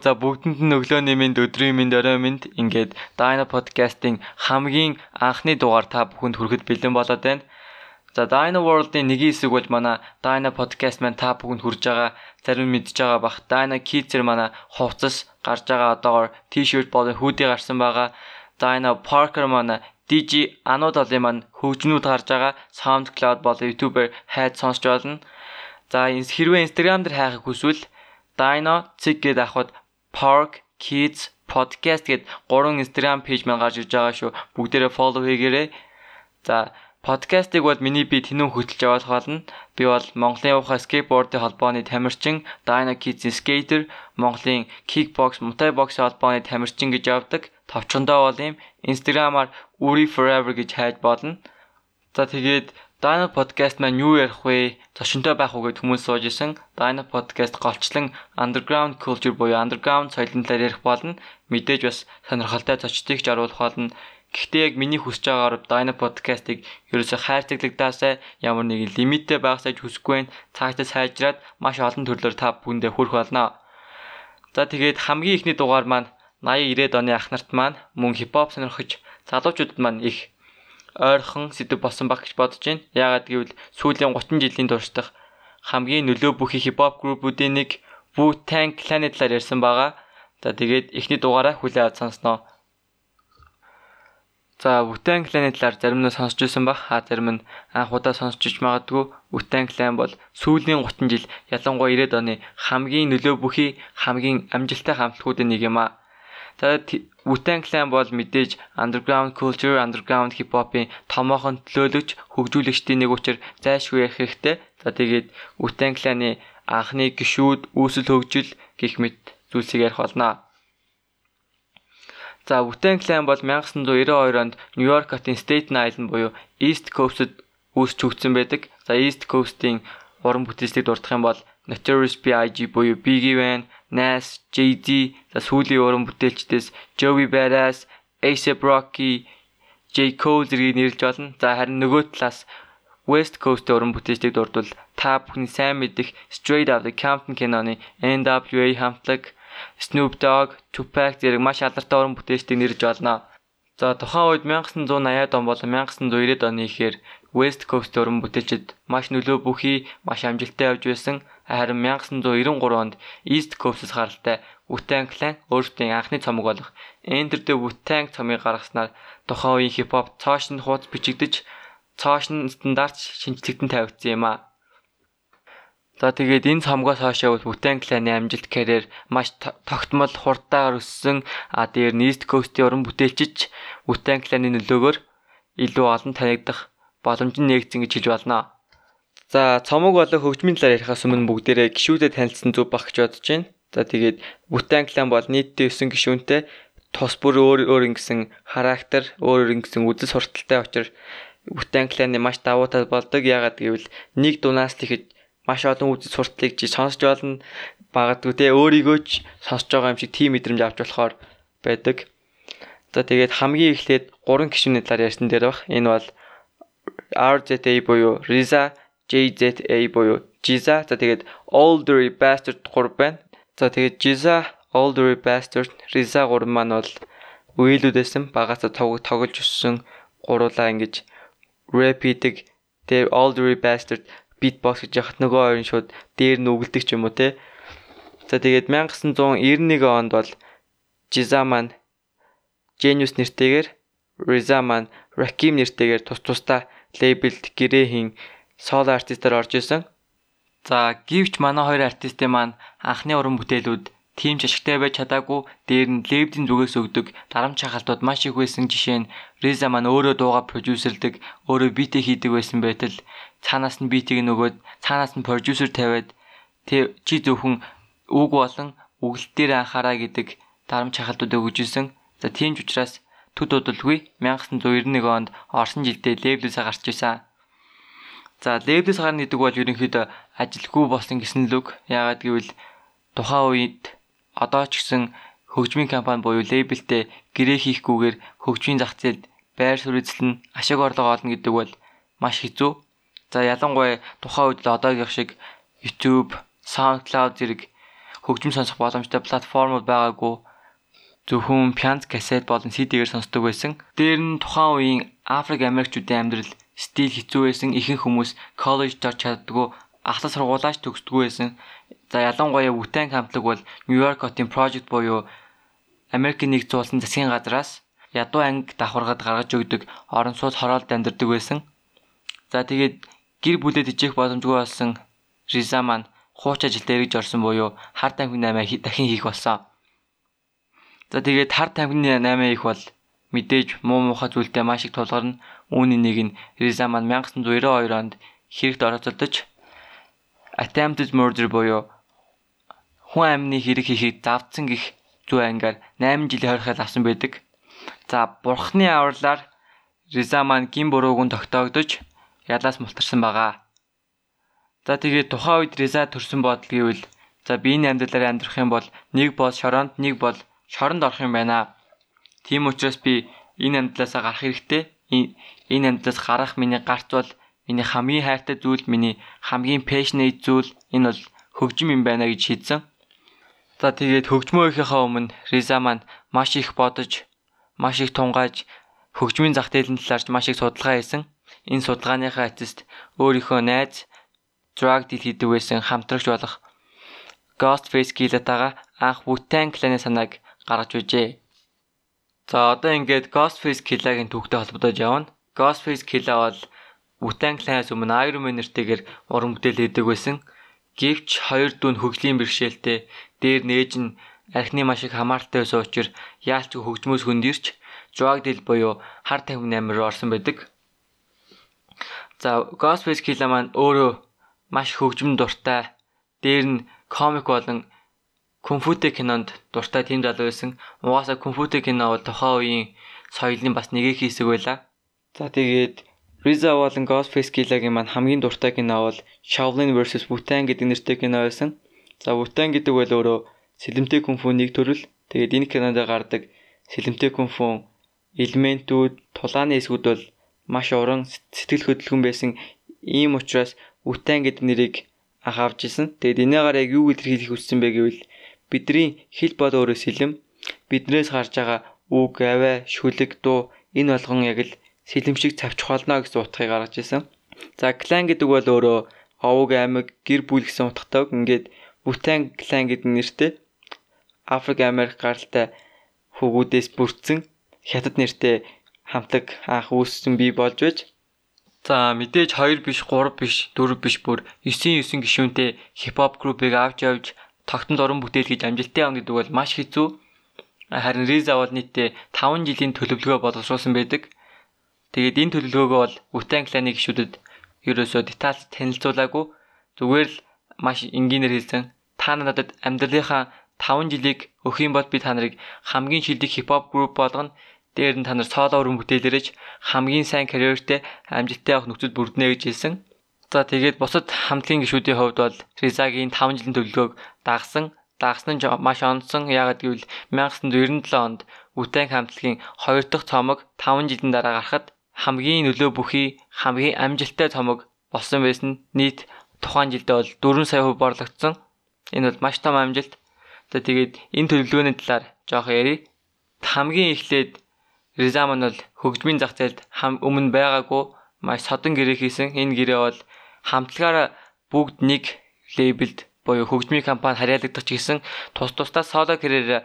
За бүгдэнд нь өглөөний минь өдрийн минь оройн минь ингээд Dino podcast-ийн хамгийн анхны дугаар та бүхэнд хүрэхэд бэлэн болоод байна. За Dino World-ийн нэгийн хэсэг бол манай Dino podcast маань та бүхэнд хүрж байгаа зарим мэдж байгаа бах. Dino Kids-эр манай хувцас гарч байгаа одоогоор t-shirt болон hoodie гарсан байгаа. Dino Parker манай DJ Анууд олын маань хөгжнүүд гарч байгаа. SoundCloud болон YouTube-ээр хайд сонсч болно. За хэрвээ Instagram дээр хайхыг хүсвэл Dino Cig гээд авахд Park Kids Podcast гээд гурван Instagram пэйж маань гарч ирж байгаа шүү. Бүгдээрээ follow хийгээрэй. За подкастыг бол миний би тэнүүн хөтлж явуулах болно. Би бол Монголын ухаа скейтбордын холбооны тамирчин, Dino Kids Skater, Монголын Kickbox, Muay Box холбооны тамирчин гэж явдаг. Товчхондоо бол юм Instagram-аар Uri Forever гэж хайж болно. За тэгээд Dino podcast маань юу ярих вэ? Зочинтой байх уу гэд хүмүүс сууж исэн. Dino podcast голчлон underground culture буюу underground соёлын талаар ярих болно. Мэдээж бас сонирхолтой зочдыг ч оруулах болно. Гэхдээ яг миний хүсэж байгаагаар Dino podcast-ыг ерөөсөө хайрцаглагдаасаа ямар нэгэн лимиттэй байгаасаа хүсэхгүй байна. Цаашдаа сайжраад маш олон төрлөөр та бүхэндээ хүрэх болно. За тэгээд хамгийн ихний дугаар маань 80 90-ад оны ах нарт маань мөн хипхоп сонирхож залуучуудад маань их ойрхон сэдв болсон баг гэж бодож байна. Яагаад гэвэл сүүлийн 30 жилийн туршдах хамгийн нөлөө бүхий хипхоп группүүдийн нэг Wu-Tang Clan-ы талаар ярьсан байгаа. За тэгээд эхний дугаараа хүлээ аваад сонсноо. За Wu-Tang Clan-ы талаар зарим нь сонсч байсан баг. А зарим нь анх удаа сонсч иж магадгүй. Wu-Tang Clan бол сүүлийн 30 жил ялангуяа 90-ад оны хамгийн нөлөө бүхий хамгийн амжилттай хамтлагуудын нэг юм а. За Wu-Tang Clan бол мэдээж underground culture, underground hip hop-ын томоохон төлөөлөгч, хөгжүүлэгчдийн нэг учраас зайлшгүй ярих хэрэгтэй. За тэгээд Wu-Tang Clan-ы анхны гишүүд, үүсэл хөгжил гих мэт зүйлсийг ярих болно. За Wu-Tang Clan бол 1992 онд Нью-Йорк хотын Staten Island буюу East Coast-д үүсч хөгжсөн байдаг. За East Coast-ийн уран бүтээлчдийг дурдах юм бол Notorious B.I.G буюу Biggie Van Nas, Jay-Z, за сүүлийн уран бүтээлчдээс Joey Badass, A$AP Rocky, J. Cole зэргийг нэрлэж болно. За харин нөгөө талаас West Coast уран бүтээлчдийг дурдвал та бүхний сайн мэдих Straight Outta Compton киноны NWA хамтлаг Snoop Dogg, Tupac зэрэг маш алдартай уран бүтээлчдийг нэрлэж болно. За тухайн үед 1980-ад он болон 1990-ад оны ихээр West Coast уран бүтээлчд маш нөлөө бүхий маш амжилттай явж байсан. Харин 1993 онд East Coast-с гаралтай Wu-Tang Clan өөрсдийн анхны цомог болох Enter the Wu-Tang цомыг гаргаснаар тухайн үеийн хип-хоп цааш нь хуудас бичигдэж цааш нь стандарт шинжлэгдэн тавигдсан юм а. За тэгээд энэ цомгоос хойшоо Wu-Tang Clan-ы амжилт карьер маш тогтмол хурдтайгаар өссөн. А дээр нь East Coast-ийн уран бүтээлчч Wu-Tang Clan-ы нөлөөгөөр илүү олон танигдах боломж нь нэгдсэн гэж хэлж байна. За цомог болон хөгжмийн талаар ярихаас өмнө бүгдээрээ гişүүдэд танилцсан зүг баг гэж бодож байна. За тэгээд Wu-Tang Clan бол нийтдээ 9 гişүүнтэй тус бүр өөр өөр ингэсэн характер, өөр өөр ингэсэн үзэл сурталтай учраас Wu-Tang Clan-ы маш давуу тал болдог. Ягаад гэвэл нэг дунаас тэгэхэд маш олон үзэл сурталыг чи сонсч болно. Багадгүй те өөрийгөө ч сонсож байгаа юм шиг тийм мэдрэмж авч болохоор байдаг. За тэгээд хамгийн эхлээд гурван гişүүний талаар ярьсан дээр баг. Энэ бол RZA буюу Riza JZA буюу Jiza. За тэгээд Older Bastard 3 байна. За тэгээд Jiza, Older Bastard, Riza 3 маань бол үеилүүдээсэн багасаа тоглож тоглож өссөн гуруулаа ингэж rap хийдэг. Тэгээд Older Bastard beatbox гэж яхад нөгөө хоёрын шууд дээр нь үгэлдэг ч юм уу те. За тэгээд 1991 онд бол Jiza маань Genius нэртэйгээр Riza маань Rakim нэртэйгээр тус тусдаа лейблд гэрээ хийн соло артистаар орж исэн. За гівч манай хоёр артистын маань анхны уран бүтээлүүд тийм ч ашигтай байж чадаагүй дээр нь левдийн зүгээс өгдөг дарамт шахалтууд маш их байсан жишээ нь Реза маань өөрөө дууга продюсерлдэг өөрөө битээ хийдэг байсан байтал цаанаас нь битийг нөгөөд цаанаас нь продюсер тавиад чи зөвхөн үг болон үгэлт дээр анхаараа гэдэг дарамт шахалтууд өгж исэн. За тийм ч учраас төд удалгүй 1991 онд Орсон жилдээ левлээсээ гарч исэн. За лейблээс гарна гэдэг бол ерөнхийдөө ажилгүй болсон гэсэн л үг. Яагаад гэвэл тухайн үед одоо ч гэсэн хөгжмийн компани буюу лейблтэй гэрээ хийхгүйгээр хөгжмийн зах зээлд байр суурь эзлэн ашиг орлого олно гэдэг бол маш хэцүү. За ялангуяа тухайн үед л одоогийн шиг YouTube, SoundCloud зэрэг хөгжим сонсох боломжтой платформуд байгаагүй зөвхөн пянц кассет болон CD-гээр сонсдог байсан. Дээр нь тухайн үеийн Африк Америкчүүдийн амьдрал стил хэцүү байсан. Ихэнх хүмүүс коллежд орч чаддгүй, ахлах сургуулаач төгсдгүй байсан. За ялангуяа Wu-Tang хамтлаг бол Нью-Йорк хотын project буюу Америкийн нэгдсэн улсын засгийн газраас ядуу анги давхаргад гаргаж өгдөг орон сууц хороолд амьдардаг байсан. За тэгээд гэр бүлэд ижих боломжгүй болсон Риза маань хууч ажилд эргэж орсон буюу хар тамхины 8 дахин хийх болсон. За тэгээд хар тамхины 8 их бол мэдээж муу муухай зүйлтэй маш их тулгарна. Үүний нэг нь Риза маань 1992 онд хэрэгт оролцолдож attempted murder буюу хүн амны хэрэг хийхийг давтсан гих зүй ангаар 8 жилийн хорихол авсан байдаг. За бурхны авралаар Риза маань гин бурууг нь тогтоогдож ялаас мултарсан байгаа. За тэгээд тухайн үед Риза төрсэн бодол гэвэл за би энэ амьдралаар амьдрах юм бол нэг бол шоронд нэг бол шоронд орох юм байна. Тийм учраас би энэ амьдралаасаа гарах хэрэгтэй. Энэ амьдралаас гарах миний гарт бол миний хамгийн хайртай зүйл, миний хамгийн passionate зүйл энэ бол хөгжим юм байна гэж шийдсэн. За тэгээд хөгжмөөхийнхаа өмнө Риза маань маш их бодож, маш их тунгааж хөгжмийн зах зээлийн талаарч маш их судалгаа хийсэн. Энэ судалгааныхаа эцэст өөрийнхөө найз drug deal хийдэг байсан хамтрагч болох Ghostface Killa-тайгаа анх Wu-Tang Clan-ы санааг гаргаж байжээ. За одоо ингээд Ghostface Killa-гийн түүхтэй холбогдож явна. Ghostface Killa бол Wu-Tang Clan-аас өмнө Iron Man нэртэйгээр уран бүтээл хийдэг байсан. Гэвч хоёр дүүн хөгжлийн бэрхшээлтэй дээр нээж нь архины маш их хамааралтай байсан учраас яалч хөгжмөөс хөндөрч drug deal буюу хар тамхины амир орсон байдаг. За Ghostface Killa маань өөрөө маш хөгжмөн дуртай. Дээр нь комик болон Кунфутэй кинонд дуртай тийм залуу байсан. Угаасаа Кунфутэй кино бол тухайн үеийн соёлын бас нэг их хэсэг байлаа. За тэгээд Rizza болон Ghostface Killa-гийн маань хамгийн дуртай кино бол Shaolin vs Wu-Tang гэдэг нэртэй кино байсан. За Wu-Tang гэдэг бол өөрөө сэлэмтэй кунфу нэг төрөл. Тэгээд энэ кинонд гардаг сэлэмтэй кунфу элементүүд, тулааны эсгүүд бол маш уран сэтгэл хөдлөхөн байсан. Ийм учраас Wu-Tang гэдэг нэрийг анх авч исэн. Тэгээд энэгээр яг юу илэрхийлэх хүссэн бэ гэвэл Бидний хэл бол өөрөө сэлэм. Биднээс гарч байгаа үг, аваа, шүлэг, дуу энэ болгон яг л сэлэм шиг цавч холно гэсэн утгыг гаргаж ирсэн. За клан гэдэг бол өөрөө овог аймаг, гэр бүл гэсэн утгатай. Ингээд Бутан клан гэдэг нэртэй Африк Америк гаралтай хөвгүүдээс бүрдсэн хятад нэртэй хамтлаг анх үүссэн бий болж байж За мэдээж 2 биш 3 биш 4 биш бүр 9 9 гишүүнтэй хипхоп группыг авч явж тогтмол уран бүтээл хийж амжилттай явна гэдэг бол маш хэцүү. Харин Риза бол нийтдээ 5 жилийн төлөвлөгөө боловсруулсан байдаг. Тэгээд энэ төлөвлөгөөгөө бол Wu-Tang Clan-ы гишүүдэд ерөөсөө детальс танилцуулаагүй. Зүгээр л маш энгийнээр хэлсэн. Та надад амьдралынхаа 5 жилийг өгөх юм бол би та нарыг хамгийн шилдэг хипхоп групп болгоно. Дээр нь та нар соло уран бүтээлэрэж хамгийн сайн карьертэй амжилттай явах нөхцөл бүрднэ гэж хэлсэн. За тэгээд бусад хамтлагийн гишүүдийн хувьд бол Ризагийн 5 жилийн төлөвлөгөөг дагсан. Дагсан нь маш онцсон. Яагаад гэвэл 1997 онд Үтэн хамтлагийн 2 дахь цомог 5 жилийн дараа гарахад хамгийн нөлөө бүхий хамгийн амжилттай цомог болсон байсан. Нийт тухайн жилдээ бол 4 сая хувь борлогдсон. Энэ бол маш том амжилт. Тэгээд энэ төлөвлөгөөний талаар жоох ярив. Хамгийн эхлээд Ризаман бол хөгжмийн зах зээлд өмнө байгаагүй маш содон гэрээ хийсэн. Энэ гэрээ бол хамтлагаараа бүгд нэг лейблд буюу хөгжмийн компани харьяалагдах ч гэсэн тус тусдаа соло карьерээр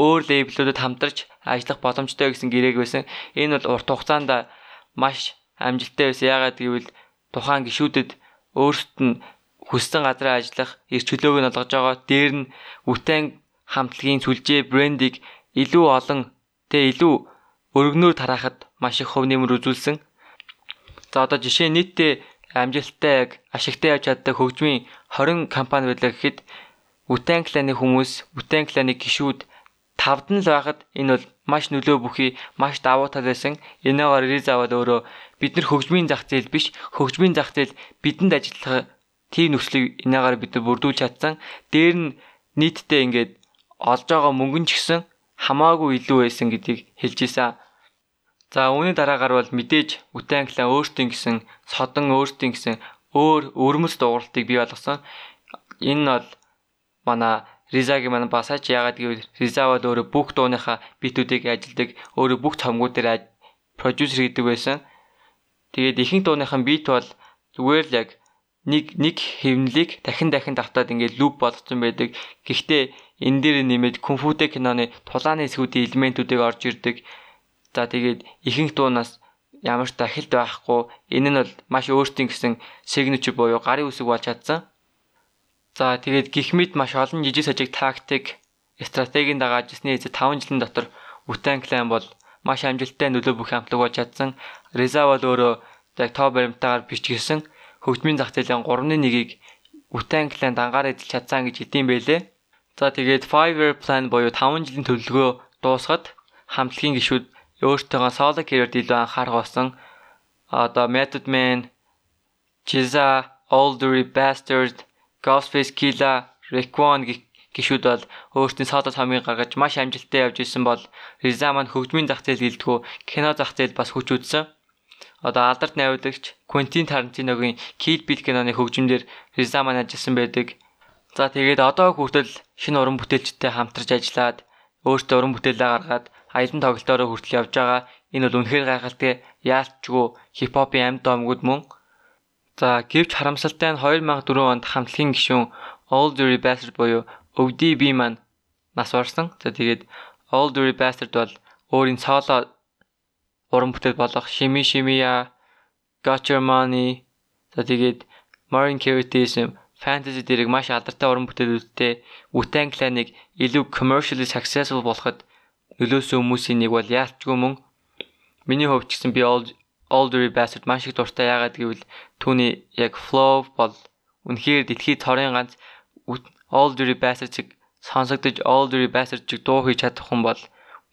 өөр лейблүүдэд хамтарч ажиллах боломжтой гэсэн гэрээг байсан. Энэ бол урт хугацаанд маш амжилттай байсан. Яагаад гэвэл тухайн гишүүдэд өөрсдөд нь хүссэн газараа ажиллах эрх чөлөөг нь олгож байгаа. Дээр нь Үтэн хамтлагийн сүлжээ брендийг илүү олон тэ илүү өргөнөөр тараахад маш их хөв нэмэр үзүүлсэн. За одоо жишээ нийтдээ амжилттай яг ашигтай явж чаддаг хөгжмийн 20 компани байлаа гэхэд Үтэн кланы хүмүүс, Үтэн кланы гишүүд тавд нь л байхад энэ бол маш нөлөө бүхий, маш давуу тал байсан. Энэгээр Риза бол өөрөө бид нар хөгжмийн зах зээл биш, хөгжмийн зах зээл бидэнд ажиллах тийм нөхцөлийг энэгээр бид бүрдүүлж чадсан. Дээр нь нийтдээ ингээд олж байгаа мөнгөн ч гэсэн хамаагүй илүү байсан гэдгийг хэлж ийсэн. За үүний дараагаар бол мэдээж Үтэн клан өөртөө гэсэн содон өөртөө гэсэн өөр өрмөц дууралтыг бий болгосон. Энэ бол манай Ризагийн маань басаач яагаад гэвэл Риза бол өөрөө бүх дууныхаа битүүдийг ажилдаг, өөрөө бүх цомгуудаар продюсер хийдэг байсан. Тэгээд ихэнх дууныхан бит бол зүгээр л яг нэг нэг хэвнэлийг дахин дахин давтаад ингээд луп болгоцсон байдаг. Гэхдээ энэ дээр нэмээд кунфутэй киноны тулааны эсгүүдийн элементүүдийг орж ирдэг. За тэгээд ихэнх дуунаас ямар ч дахилт байхгүй. Энэ нь бол маш өөртөө гэсэн signature буюу гарын үсэг болж чадсан. За тэгээд гихмит маш олон жижиг сажиг тактик стратегийн дагаад ирсний эзэ 5 жилийн дотор Wu-Tang Clan бол маш амжилттай нөлөө бүх хамтлаг болж чадсан. Реза бол өөрөө яг тоо баримтаагаар бичсэн хөгжмийн зах зээлийн 3.1-ийг Wu-Tang Clan дангаар эзэлж чадсан гэж хэдийн байлээ. За тэгээд 5 year plan буюу 5 жилийн төлөвлөгөө дуусгаад хамтлагийн гишүүд өөртөөгөө соло career-д илүү анхаарах болсон. Одоо Method Man, Jizza, Oldery Bastard Ghostface Killa, Raekwon гişүүд бол өөрсдийн содо томыг гаргаж маш амжилттай явж исэн бол Rizza маань хөгжмийн зах зээл гэлтгүү кино зах зээл бас хүч үзсэн. Одоо алдарт найруулагч Quentin Tarantino-гийн Kill Bill киноны хөгжмөндөр Rizza маань ажилласан байдаг. За тэгээд одоо хүртэл шинэ уран бүтээлчтэй хамтарч ажиллаад өөртөө уран бүтээлээ гаргаад аялан тоглолтоороо хүртэл явж байгаа. Энэ бол үнэхээр гайхалтай яалтчгүй хипхопын амьд домгууд мөн За гэвч харамсалтай нь 2004 онд хамтлагийн гишүүн Old Dirty Bastard буюу ODB маань нас барсан. За тэгээд Old Dirty Bastard бол өөрийн соло уран бүтээл болох Shimmy Shimmy-я, Got Your Money за тэгээд Marin Characterism fantasy дэрэг маш алдартай уран бүтээлүүдтэй Wu-Tang Clan-ыг илүү commercially successful болоход нөлөөсөн хүмүүсийн нэг бол яалтчгүй мөн миний хувьд ч гэсэн би Older Bastard маш их дуртай яагаад гэвэл түүний яг flow бол үнэхээр дэлхийд цорын ганц Older Bastard чиг сонсогдож Older Bastard чиг дуу хийж чадах хүн бол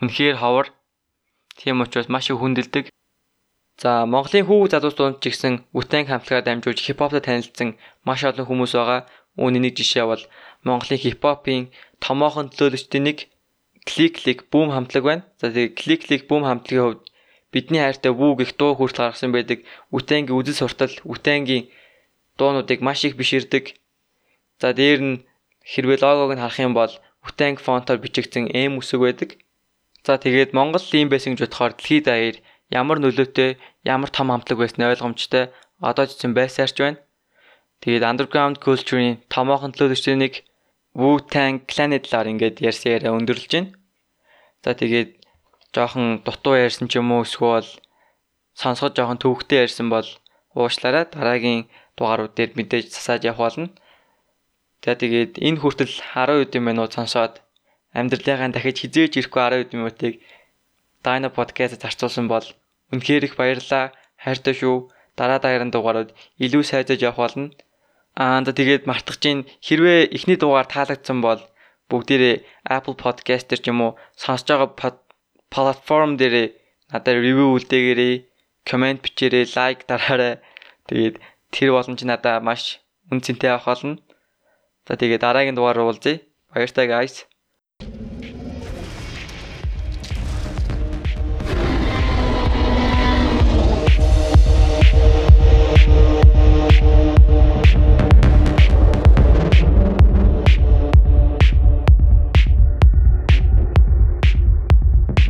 үнэхээр ховор. Тийм учраас маш их хүндэлдэг. За Монголын хүүг залуус дунд ч гэсэн Wu-Tang хамтлагаар дамжуулж хипхоптой танилцсан маш олон хүмүүс байгаа. Үүний нэг жишээ бол Монголын хипхопын томоохон төлөөлөгчдийн нэг Click Click Boom хамтлаг байна. За тэгээ Click Click Boom хамтлагийн хувьд бидний хайртай Вүү гэх дуу хүртэл гаргасан байдаг. Үтэнгийн үзэл суртал, Үтэнгийн дуунуудыг маш их биширдэг. За дээр нь хэрвээ логог нь харах юм бол Үтэнг фонтоор бичигдсэн M үсэг байдаг. За тэгээд Монгол ийм байсан гэж бодохоор дэлхийд даяар ямар нөлөөтэй, ямар том хамтлаг байсан ойлгомжтой одоо ч гэсэн байсаарч байна. Тэгээд underground culture-ийн томоохон төлөөлөгчдийн нэг Wu-Tang Clan-ы талаар ингээд ярьсан яриа өндөрлөж байна. За тэгээд жоохон дутуу ярьсан ч юм уу эсвэл сонсоход жоохон төвөгтэй ярьсан бол уушлаарай дараагийн дугаарууд дээр мэдээж засааж явах болно. За тэгээд энэ хүртэл 10 үдийн минут сонсоод амьдралынхаа дахиж хизээж ирэхгүй 10 үдийн минутыг Dino podcast-д зарцуулсан бол үнэхээр их баярлалаа. Хайртай шүү. Дараа дараагийн дугаарууд илүү сайжиж явах болно. Аа тэгээд мартах чинь хэрвээ эхний дугаар таалагдсан бол бүгдээрээ Apple Podcast дээр ч юм уу сонсож байгаа платформ дээр надад ревю үлдээгээрэй, комент бичээрэй, лайк дараарай. Тэгээд тэр боломж надад маш үнцэнтэй авах болно. За тэгээд дараагийн дугаар уулзъя. Баяртай guys.